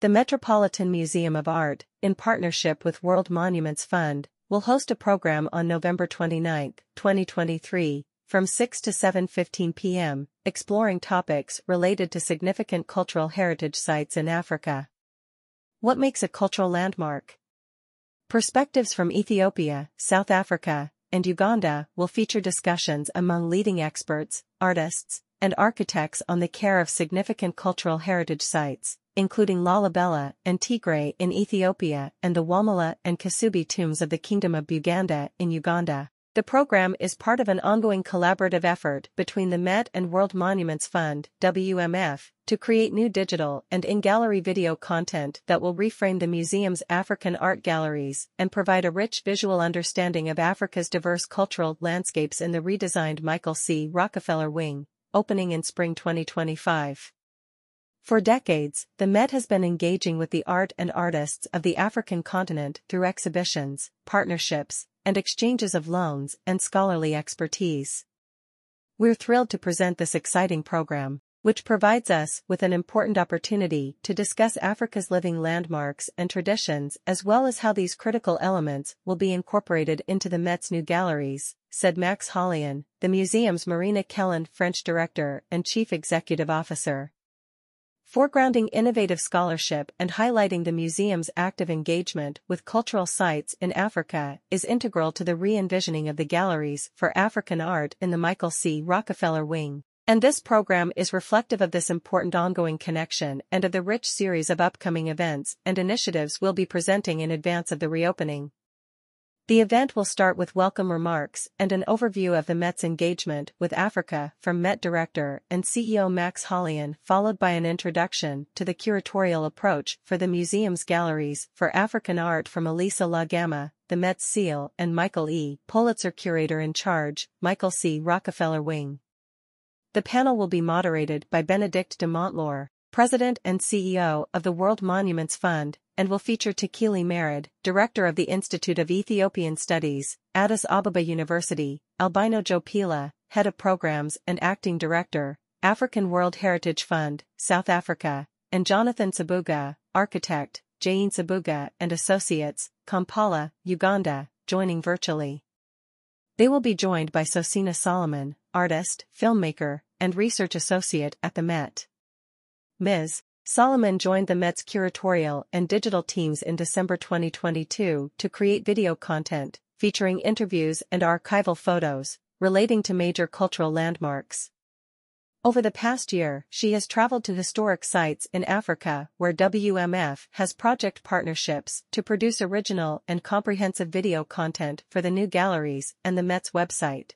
The Metropolitan Museum of Art, in partnership with World Monuments Fund, will host a program on November 29, 2023, from 6 to 7.15 p.m., exploring topics related to significant cultural heritage sites in Africa. What makes a cultural landmark? Perspectives from Ethiopia, South Africa, and Uganda will feature discussions among leading experts, artists, and architects on the care of significant cultural heritage sites, including Lalibela and Tigray in Ethiopia and the Wamala and Kasubi tombs of the Kingdom of Buganda in Uganda. The program is part of an ongoing collaborative effort between the Met and World Monuments Fund WMF, to create new digital and in-gallery video content that will reframe the museum's African art galleries and provide a rich visual understanding of Africa's diverse cultural landscapes in the redesigned Michael C. Rockefeller Wing, opening in spring 2025. For decades, the Met has been engaging with the art and artists of the African continent through exhibitions, partnerships, and exchanges of loans and scholarly expertise. We're thrilled to present this exciting program, which provides us with an important opportunity to discuss Africa's living landmarks and traditions as well as how these critical elements will be incorporated into the Met's new galleries, said Max Hollein, the museum's Marina Kellen French director and chief executive officer. Foregrounding innovative scholarship and highlighting the museum's active engagement with cultural sites in Africa is integral to the re-envisioning of the galleries for African art in the Michael C. Rockefeller Wing. And this program is reflective of this important ongoing connection and of the rich series of upcoming events and initiatives we'll be presenting in advance of the reopening. The event will start with welcome remarks and an overview of the Met's engagement with Africa from Met Director and CEO Max Hollein followed by an introduction to the curatorial approach for the museum's galleries for African art from Elisa LaGamma, the Met's Ceil and Michael E. Pulitzer Curator in Charge, Michael C. Rockefeller Wing. The panel will be moderated by Benedict de Montlaur, President and CEO of the World Monuments Fund, and will feature Tekeli Mered, Director of the Institute of Ethiopian Studies, Addis Ababa University, Albino Jopela, Head of Programs and Acting Director, African World Heritage Fund, South Africa, and Jonathan Sabuga, Architect, Jane Sabuga and Associates, Kampala, Uganda, joining virtually. They will be joined by Sosina Solomon, artist, filmmaker, and research associate at the Met. Ms. Solomon joined the Met's curatorial and digital teams in December 2022 to create video content, featuring interviews and archival photos, relating to major cultural landmarks. Over the past year, she has traveled to historic sites in Africa where WMF has project partnerships to produce original and comprehensive video content for the new galleries and the Met's website.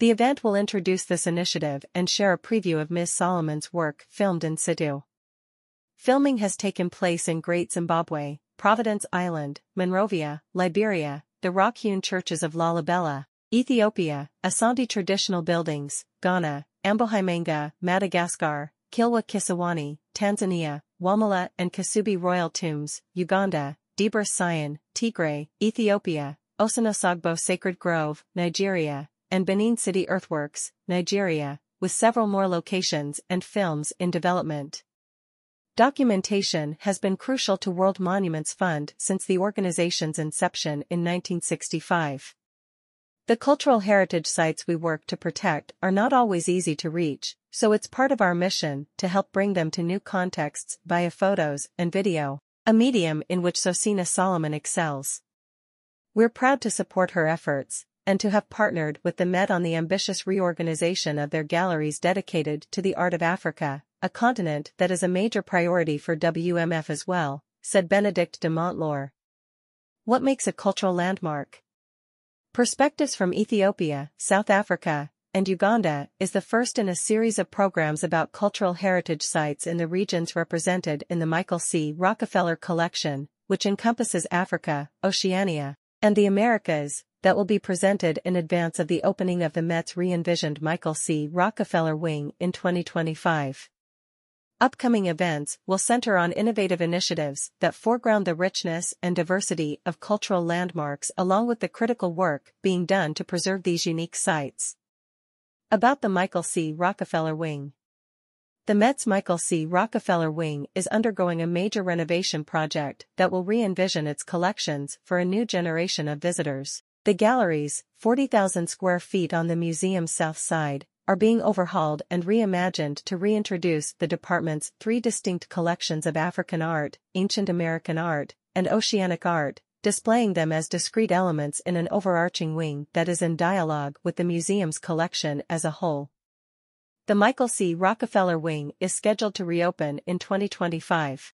The event will introduce this initiative and share a preview of Ms. Solomon's work filmed in situ. Filming has taken place in Great Zimbabwe, Providence Island, Monrovia, Liberia, the rock-hewn churches of Lalibela, Ethiopia, Asante traditional buildings, Ghana, Ambohimanga, Madagascar, Kilwa Kisiwani, Tanzania, Wamala and Kasubi royal tombs, Uganda, Debre Sion, Tigray, Ethiopia, Osun-Osogbo Sacred Grove, Nigeria, and Benin City Earthworks, Nigeria, with several more locations and films in development. Documentation has been crucial to World Monuments Fund since the organization's inception in 1965. The cultural heritage sites we work to protect are not always easy to reach, so it's part of our mission to help bring them to new contexts via photos and video, a medium in which Sosina Solomon excels. We're proud to support her efforts, and to have partnered with the Met on the ambitious reorganization of their galleries dedicated to the art of Africa, a continent that is a major priority for WMF as well, said Benedict de Montlaur. What makes a cultural landmark? Perspectives from Ethiopia, South Africa, and Uganda is the first in a series of programs about cultural heritage sites in the regions represented in the Michael C. Rockefeller Collection, which encompasses Africa, Oceania, and the Americas, that will be presented in advance of the opening of the Met's re-envisioned Michael C. Rockefeller Wing in 2025. Upcoming events will center on innovative initiatives that foreground the richness and diversity of cultural landmarks along with the critical work being done to preserve these unique sites. About the Michael C. Rockefeller Wing The Met's Michael C. Rockefeller Wing is undergoing a major renovation project that will re-envision its collections for a new generation of visitors. The galleries, 40,000 square feet on the museum's south side, are being overhauled and reimagined to reintroduce the department's three distinct collections of African art, ancient American art, and oceanic art, displaying them as discrete elements in an overarching wing that is in dialogue with the museum's collection as a whole. The Michael C. Rockefeller Wing is scheduled to reopen in 2025.